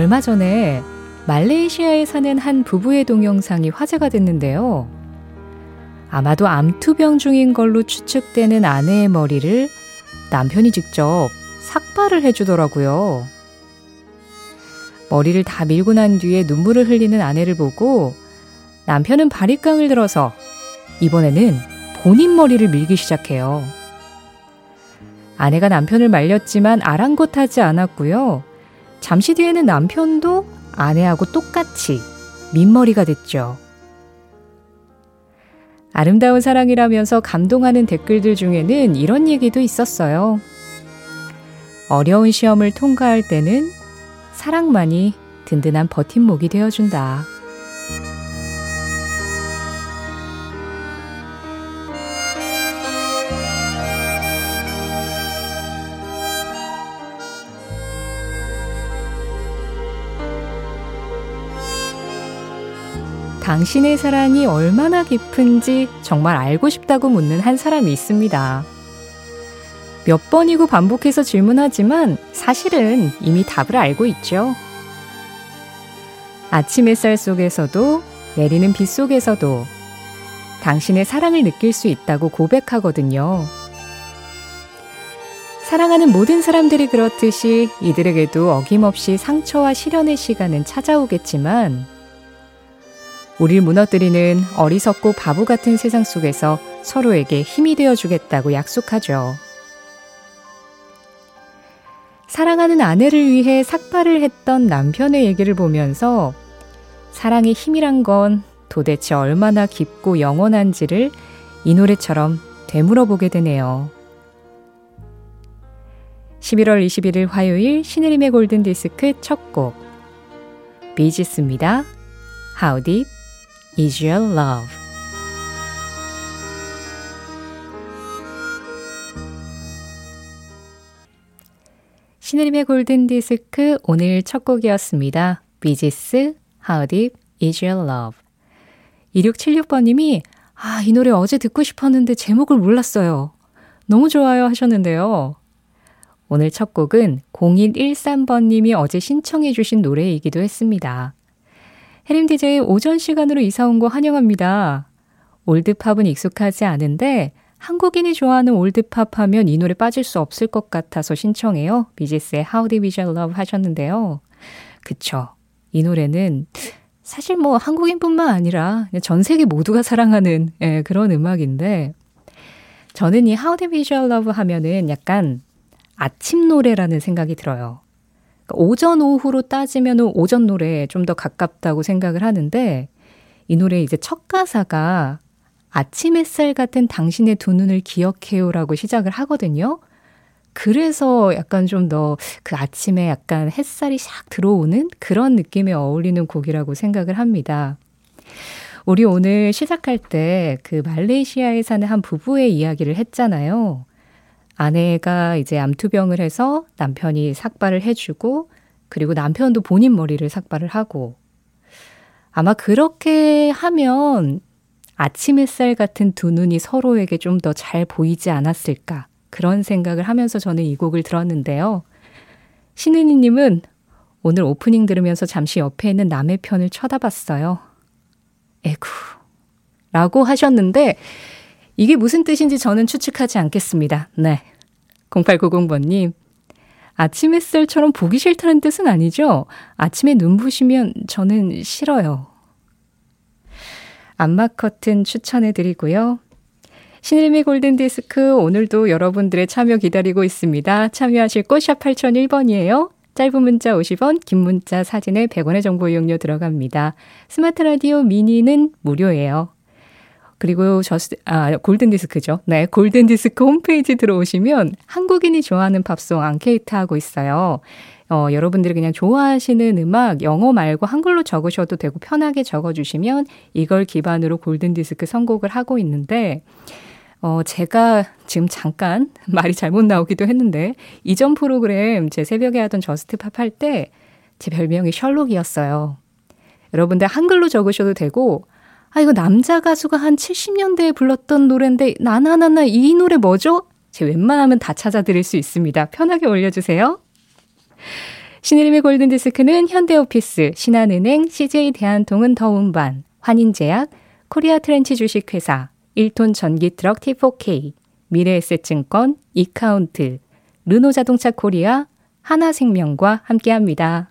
얼마 전에 말레이시아에 사는 한 부부의 동영상이 화제가 됐는데요. 아마도 암투병 중인 걸로 추측되는 아내의 머리를 남편이 직접 삭발을 해주더라고요. 머리를 다 밀고 난 뒤에 눈물을 흘리는 아내를 보고 남편은 바리깡을 들어서 이번에는 본인 머리를 밀기 시작해요. 아내가 남편을 말렸지만 아랑곳하지 않았고요. 잠시 뒤에는 남편도 아내하고 똑같이 민머리가 됐죠. 아름다운 사랑이라면서 감동하는 댓글들 중에는 이런 얘기도 있었어요. 어려운 시험을 통과할 때는 사랑만이 든든한 버팀목이 되어준다. 당신의 사랑이 얼마나 깊은지 정말 알고 싶다고 묻는 한 사람이 있습니다. 몇 번이고 반복해서 질문하지만 사실은 이미 답을 알고 있죠. 아침 햇살 속에서도 내리는 빗 속에서도 당신의 사랑을 느낄 수 있다고 고백하거든요. 사랑하는 모든 사람들이 그렇듯이 이들에게도 어김없이 상처와 시련의 시간은 찾아오겠지만 우릴 무너뜨리는 어리석고 바보 같은 세상 속에서 서로에게 힘이 되어 주겠다고 약속하죠. 사랑하는 아내를 위해 삭발을 했던 남편의 얘기를 보면서 사랑의 힘이란 건 도대체 얼마나 깊고 영원한지를 이 노래처럼 되물어보게 되네요. 11월 21일 화요일 신혜림의 골든디스크 첫 곡 비지스입니다. How Deep is your love. 신혜림의 골든 디스크 오늘 첫 곡이었습니다. 비지스 How Deep is your love. 2676번님이 아, 이 노래 어제 듣고 싶었는데 제목을 몰랐어요. 너무 좋아요 하셨는데요. 오늘 첫 곡은 0113번님이 어제 신청해 주신 노래이기도 했습니다. 혜림 DJ 오전 시간으로 이사 온 거 환영합니다. 올드팝은 익숙하지 않은데 한국인이 좋아하는 올드팝 하면 이 노래 빠질 수 없을 것 같아서 신청해요. 비지스의 How Did We Shall Love 하셨는데요. 그쵸. 이 노래는 사실 뭐 한국인뿐만 아니라 전 세계 모두가 사랑하는 예, 그런 음악인데 저는 이 How Did We Shall Love 하면은 약간 아침 노래라는 생각이 들어요. 오전 오후로 따지면 오전 노래에 좀 더 가깝다고 생각을 하는데 이 노래 이제 첫 가사가 아침 햇살 같은 당신의 두 눈을 기억해요라고 시작을 하거든요. 그래서 약간 좀 더 그 아침에 약간 햇살이 샥 들어오는 그런 느낌에 어울리는 곡이라고 생각을 합니다. 우리 오늘 시작할 때 그 말레이시아에 사는 한 부부의 이야기를 했잖아요. 아내가 이제 암투병을 해서 남편이 삭발을 해주고 그리고 남편도 본인 머리를 삭발을 하고 아마 그렇게 하면 아침 햇살 같은 두 눈이 서로에게 좀 더 잘 보이지 않았을까 그런 생각을 하면서 저는 이 곡을 들었는데요. 신은이님은 오늘 오프닝 들으면서 잠시 옆에 있는 남의 편을 쳐다봤어요. 에구. 라고 하셨는데, 이게 무슨 뜻인지 저는 추측하지 않겠습니다. 네. 0890번님. 아침 햇살처럼 보기 싫다는 뜻은 아니죠? 아침에 눈부시면 저는 싫어요. 안마 커튼 추천해 드리고요. 신일미 골든디스크 오늘도 여러분들의 참여 기다리고 있습니다. 참여하실 곳 샵 8001번이에요. 짧은 문자 50원, 긴 문자 사진에 100원의 정보 이용료 들어갑니다. 스마트 라디오 미니는 무료예요. 그리고 저스, 아, 골든 디스크죠. 네, 골든 디스크 홈페이지 들어오시면 한국인이 좋아하는 팝송 앙케이트 하고 있어요. 어, 여러분들이 그냥 좋아하시는 음악 영어 말고 한글로 적으셔도 되고 편하게 적어주시면 이걸 기반으로 골든 디스크 선곡을 하고 있는데, 어, 제가 지금 잠깐 말이 잘못 나오기도 했는데, 이전 프로그램 제 새벽에 하던 저스트팝 할 때 제 별명이 셜록이었어요. 여러분들 한글로 적으셔도 되고, 아, 이거 남자 가수가 한 70년대에 불렀던 노래인데, 나나나나 이 노래 뭐죠? 제 웬만하면 다 찾아드릴 수 있습니다. 편하게 올려주세요. 신혜림의 골든디스크는 현대오피스, 신한은행, CJ 대한통운 더운반, 환인제약, 코리아 트렌치 주식회사, 1톤 전기트럭 T4K, 미래에셋증권, 이카운트, 르노자동차 코리아, 하나생명과 함께합니다.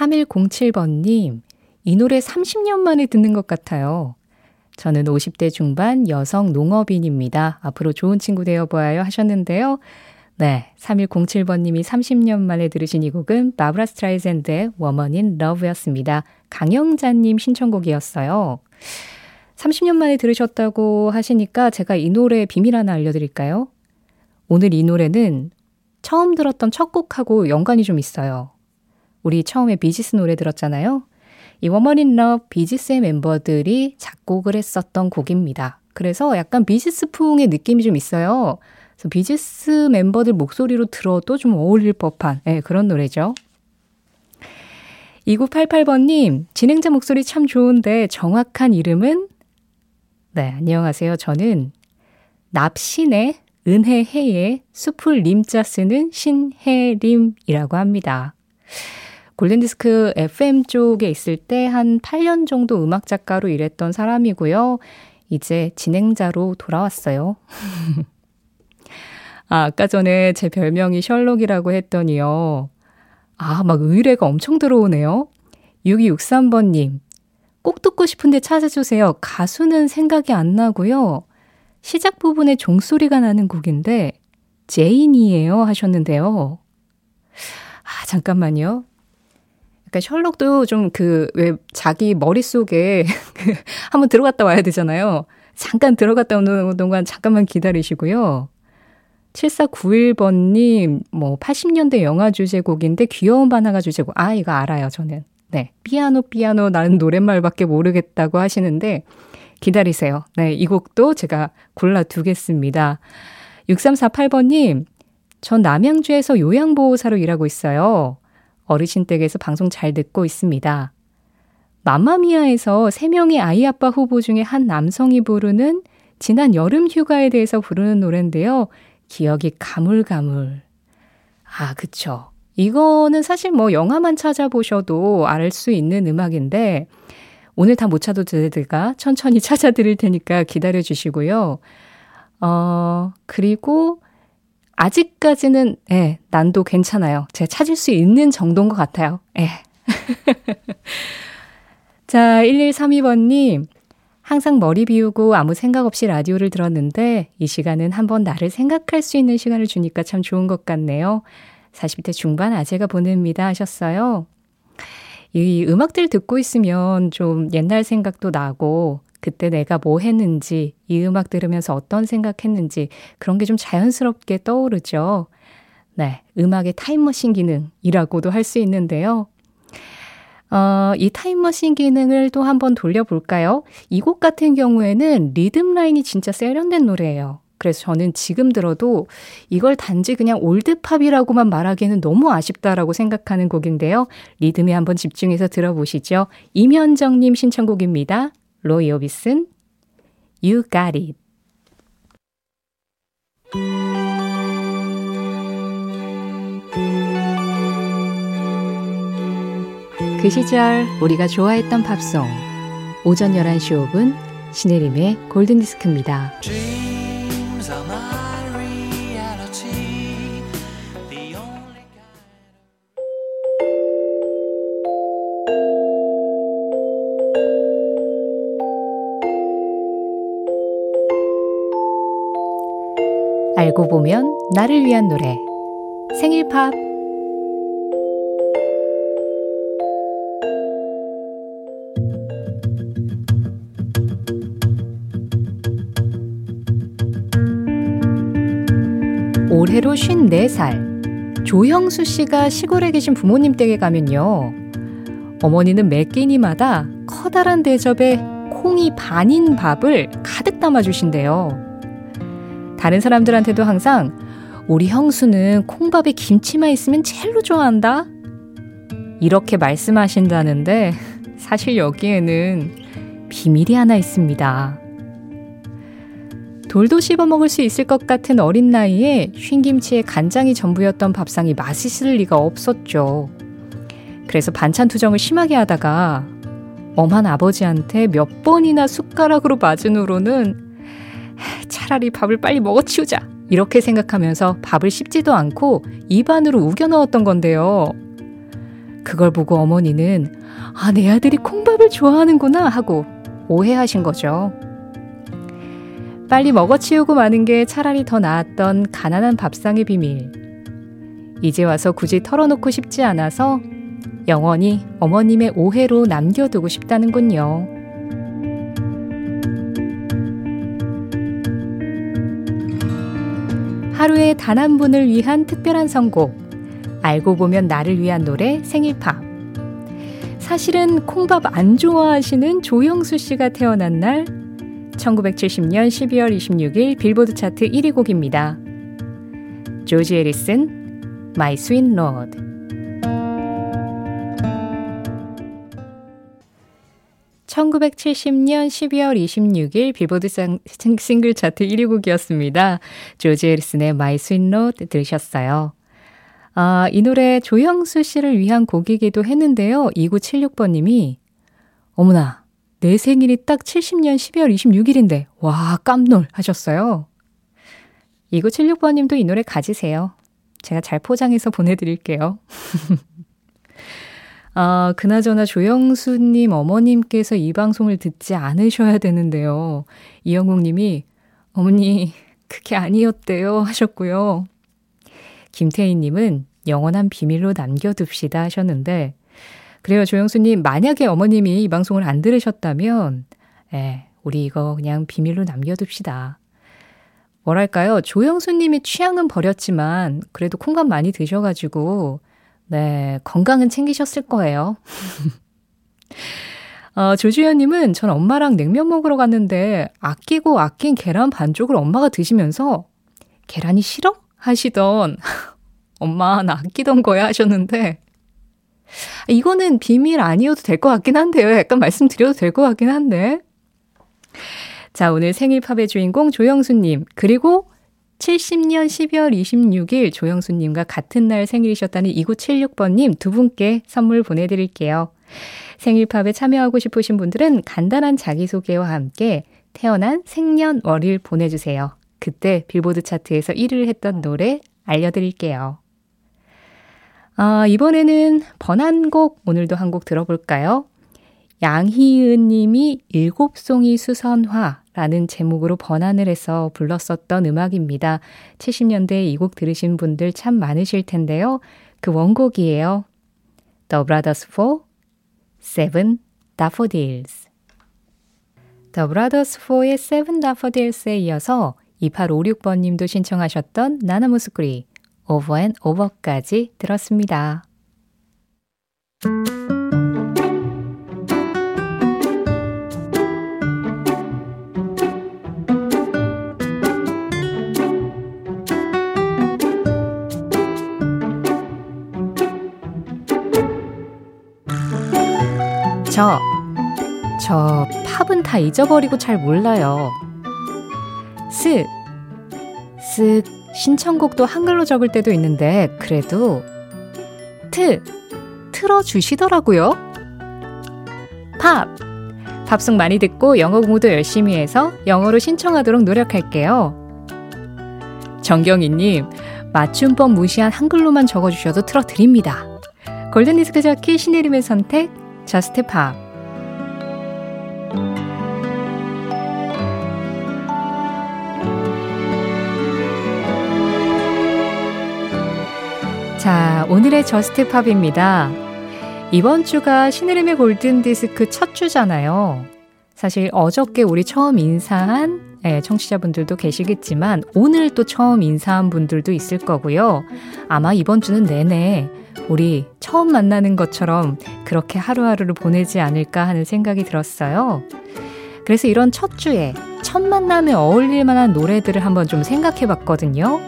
3107번님, 이 노래 30년 만에 듣는 것 같아요. 저는 50대 중반 여성 농업인입니다. 앞으로 좋은 친구 되어보아요 하셨는데요. 네, 3107번님이 30년 만에 들으신 이 곡은 바브라 스트라이젠드의 Woman in Love였습니다. 강영자님 신청곡이었어요. 30년 만에 들으셨다고 하시니까 제가 이 노래의 비밀 하나 알려드릴까요? 오늘 이 노래는 처음 들었던 첫 곡하고 연관이 좀 있어요. 우리 처음에 비지스 노래 들었잖아요. 이 Woman in Love 비지스의 멤버들이 작곡을 했었던 곡입니다. 그래서 약간 비지스풍의 느낌이 좀 있어요. 그래서 비지스 멤버들 목소리로 들어도 좀 어울릴 법한 네, 그런 노래죠. 2988번님, 진행자 목소리 참 좋은데 정확한 이름은? 네, 안녕하세요. 저는 납신의 은혜해의 숲을 림자 쓰는 신혜림이라고 합니다. 골든디스크 FM 쪽에 있을 때 한 8년 정도 음악 작가로 일했던 사람이고요. 이제 진행자로 돌아왔어요. 아, 아까 전에 제 별명이 셜록이라고 했더니요. 아, 막 의뢰가 엄청 들어오네요. 6263번님. 꼭 듣고 싶은데 찾아주세요. 가수는 생각이 안 나고요. 시작 부분에 종소리가 나는 곡인데, 제인이에요. 하셨는데요. 아, 잠깐만요. 그러니까 셜록도 좀 그 왜 자기 머릿속에 그 한번 들어갔다 와야 되잖아요. 잠깐 들어갔다 오는 동안 잠깐만 기다리시고요. 7491번님, 뭐, 80년대 영화 주제곡인데 귀여운 바나가 주제곡. 아, 이거 알아요, 저는. 네. 피아노, 피아노, 나는 노랫말밖에 모르겠다고 하시는데, 기다리세요. 네. 이 곡도 제가 골라두겠습니다. 6348번님, 전 남양주에서 요양보호사로 일하고 있어요. 어르신 댁에서 방송 잘 듣고 있습니다. 마마미아에서 3명의 아이 아빠 후보 중에 한 남성이 부르는 지난 여름 휴가에 대해서 부르는 노래인데요. 기억이 가물가물. 아, 그쵸. 이거는 사실 뭐 영화만 찾아보셔도 알 수 있는 음악인데, 오늘 다 못 찾아도 제가 천천히 찾아드릴 테니까 기다려 주시고요. 어, 그리고 아직까지는 예, 난도 괜찮아요. 제가 찾을 수 있는 정도인 것 같아요. 예. 자, 1132번님. 항상 머리 비우고 아무 생각 없이 라디오를 들었는데 이 시간은 한번 나를 생각할 수 있는 시간을 주니까 참 좋은 것 같네요. 40대 중반 아재가 보냅니다 하셨어요. 이 음악들 듣고 있으면 좀 옛날 생각도 나고 그때 내가 뭐 했는지, 이 음악 들으면서 어떤 생각했는지 그런 게 좀 자연스럽게 떠오르죠. 네, 음악의 타임머신 기능이라고도 할 수 있는데요. 어, 이 타임머신 기능을 또 한번 돌려볼까요? 이 곡 같은 경우에는 리듬 라인이 진짜 세련된 노래예요. 그래서 저는 지금 들어도 이걸 단지 그냥 old pop이라고만 말하기에는 너무 아쉽다라고 생각하는 곡인데요. 리듬에 한번 집중해서 들어보시죠. 임현정님 신청곡입니다. 로이 오비슨 You Got It 그 시절 우리가 좋아했던 팝송 오전 11시 5분 신혜림의 골든디스크입니다. 알고 보면 나를 위한 노래 생일 팝 올해로 54살. 조형수 씨가 시골에 계신 부모님 댁에 가면요. 어머니는 매 끼니마다 커다란 대접에 콩이 반인 밥을 가득 담아주신대요. 다른 사람들한테도 항상 우리 형수는 콩밥에 김치만 있으면 젤로 좋아한다? 이렇게 말씀하신다는데 사실 여기에는 비밀이 하나 있습니다. 돌도 씹어 먹을 수 있을 것 같은 어린 나이에 쉰김치에 간장이 전부였던 밥상이 맛있을 리가 없었죠. 그래서 반찬 투정을 심하게 하다가 엄한 아버지한테 몇 번이나 숟가락으로 맞은 후로는 차라리 밥을 빨리 먹어치우자 이렇게 생각하면서 밥을 씹지도 않고 입안으로 우겨 넣었던 건데요. 그걸 보고 어머니는 아, 내 아들이 콩밥을 좋아하는구나 하고 오해하신 거죠. 빨리 먹어치우고 마는 게 차라리 더 나았던 가난한 밥상의 비밀. 이제 와서 굳이 털어놓고 싶지 않아서 영원히 어머님의 오해로 남겨두고 싶다는군요. 하루에 단 한 분을 위한 특별한 선곡. 알고 보면 나를 위한 노래 생일팝. 사실은 콩밥 안 좋아하시는 조영수 씨가 태어난 날 1970년 12월 26일 빌보드 차트 1위 곡입니다. 조지 에리슨, My Sweet Lord. 1970년 12월 26일 빌보드 싱글 차트 1위 곡이었습니다. 조지 에리슨의 My Sweet Lord 들으셨어요. 아, 이 노래 조영수 씨를 위한 곡이기도 했는데요. 2976번님이 어머나 내 생일이 딱 70년 12월 26일인데, 와, 깜놀 하셨어요. 2976번님도 이 노래 가지세요. 제가 잘 포장해서 보내드릴게요. 아, 그나저나 조영수님 어머님께서 이 방송을 듣지 않으셔야 되는데요. 이영국님이, 어머니, 그게 아니었대요 하셨고요. 김태희님은 영원한 비밀로 남겨둡시다 하셨는데, 그래요, 조영수님. 만약에 어머님이 이 방송을 안 들으셨다면, 예, 우리 이거 그냥 비밀로 남겨둡시다. 뭐랄까요. 조영수님이 취향은 버렸지만, 그래도 콩밥 많이 드셔가지고, 네, 건강은 챙기셨을 거예요. 어, 조주현님은 전 엄마랑 냉면 먹으러 갔는데, 아끼고 아낀 계란 반쪽을 엄마가 드시면서, 계란이 싫어? 하시던, 엄마, 나 아끼던 거야 하셨는데, 이거는 비밀 아니어도 될 것 같긴 한데요. 약간 말씀드려도 될 것 같긴 한데. 자, 오늘 생일 팝의 주인공 조영수님, 그리고 70년 12월 26일 조영수님과 같은 날 생일이셨다는 2976번님 두 분께 선물 보내드릴게요. 생일팝에 참여하고 싶으신 분들은 간단한 자기소개와 함께 태어난 생년월일 보내주세요. 그때 빌보드 차트에서 1위를 했던 노래 알려드릴게요. 아, 이번에는 번안곡 오늘도 한 곡 들어볼까요? 양희은 님이 일곱송이 수선화 라는 제목으로 번안을 해서 불렀었던 음악입니다. 70년대에 이 곡 들으신 분들 참 많으실 텐데요. 그 원곡이에요. The Brothers Four, Seven Daffodils. The Brothers Four의 Seven Daffodils에 이어서 2856번 님도 신청하셨던 나나무스쿠리 오버 앤 오버까지 들었습니다. 저, 저 팝은 다 잊어버리고 잘 몰라요. 쓱, 쓱 신청곡도 한글로 적을 때도 있는데 그래도 트 틀어주시더라고요. 팝 팝송 많이 듣고 영어 공부도 열심히 해서 영어로 신청하도록 노력할게요. 정경희님 맞춤법 무시한 한글로만 적어주셔도 틀어드립니다. 골든디스크 자키 신혜림의 선택 Just Pop 자, 오늘의 Just Pop입니다. 이번 주가 신혜림의 골든 디스크 첫 주잖아요. 사실 어저께 우리 처음 인사한 예, 청취자분들도 계시겠지만 오늘 또 처음 인사한 분들도 있을 거고요. 아마 이번 주는 내내 우리 처음 만나는 것처럼 그렇게 하루하루를 보내지 않을까 하는 생각이 들었어요. 그래서 이런 첫 주에 첫 만남에 어울릴 만한 노래들을 한번 좀 생각해 봤거든요.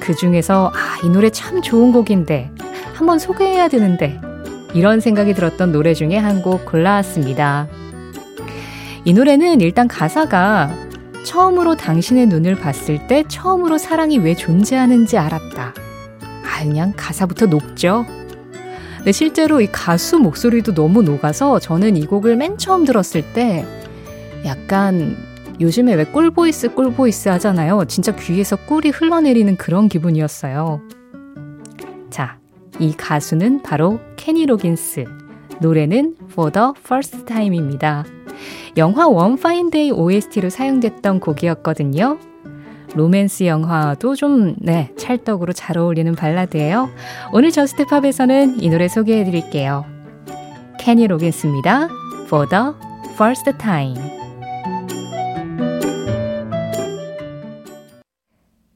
그 중에서 아, 이 노래 참 좋은 곡인데 한번 소개해야 되는데 이런 생각이 들었던 노래 중에 한 곡 골라왔습니다. 이 노래는 일단 가사가 처음으로 당신의 눈을 봤을 때 처음으로 사랑이 왜 존재하는지 알았다. 아, 그냥 가사부터 녹죠. 근데 실제로 이 가수 목소리도 너무 녹아서 저는 이 곡을 맨 처음 들었을 때 약간 요즘에 왜 꿀voice 꿀voice 하잖아요. 진짜 귀에서 꿀이 흘러내리는 그런 기분이었어요. 자, 이 가수는 바로 케니 로긴스. 노래는 For the First Time입니다. 영화 One Fine Day OST로 사용됐던 곡이었거든요. 로맨스 영화도 좀, 네, 찰떡으로 잘 어울리는 발라드예요. 오늘 Just Pop에서는 이 노래 소개해 드릴게요. 케니 로긴스입니다. For the First Time.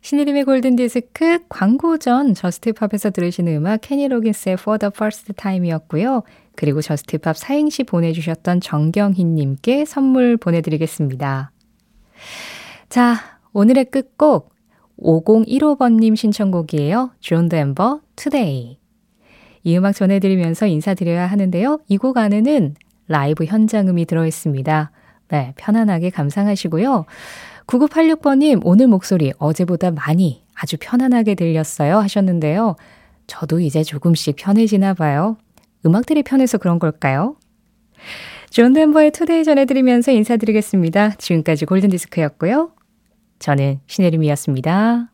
신혜림의 골든디스크 광고 전 Just Pop에서 들으시는 음악 케니 로긴스의 For the First Time이었고요. 그리고 Just Pop 사행시 보내주셨던 정경희님께 선물 보내드리겠습니다. 자, 오늘의 끝곡 5015번님 신청곡이에요. 존 덴버 Today. 이 음악 전해드리면서 인사드려야 하는데요. 이 곡 안에는 라이브 현장음이 들어있습니다. 네, 편안하게 감상하시고요. 9986번님, 오늘 목소리 어제보다 많이 아주 편안하게 들렸어요 하셨는데요. 저도 이제 조금씩 편해지나 봐요. 음악들이 편해서 그런 걸까요? 존 덴버의 Today 전해드리면서 인사드리겠습니다. 지금까지 골든디스크였고요. 저는 신혜림이었습니다.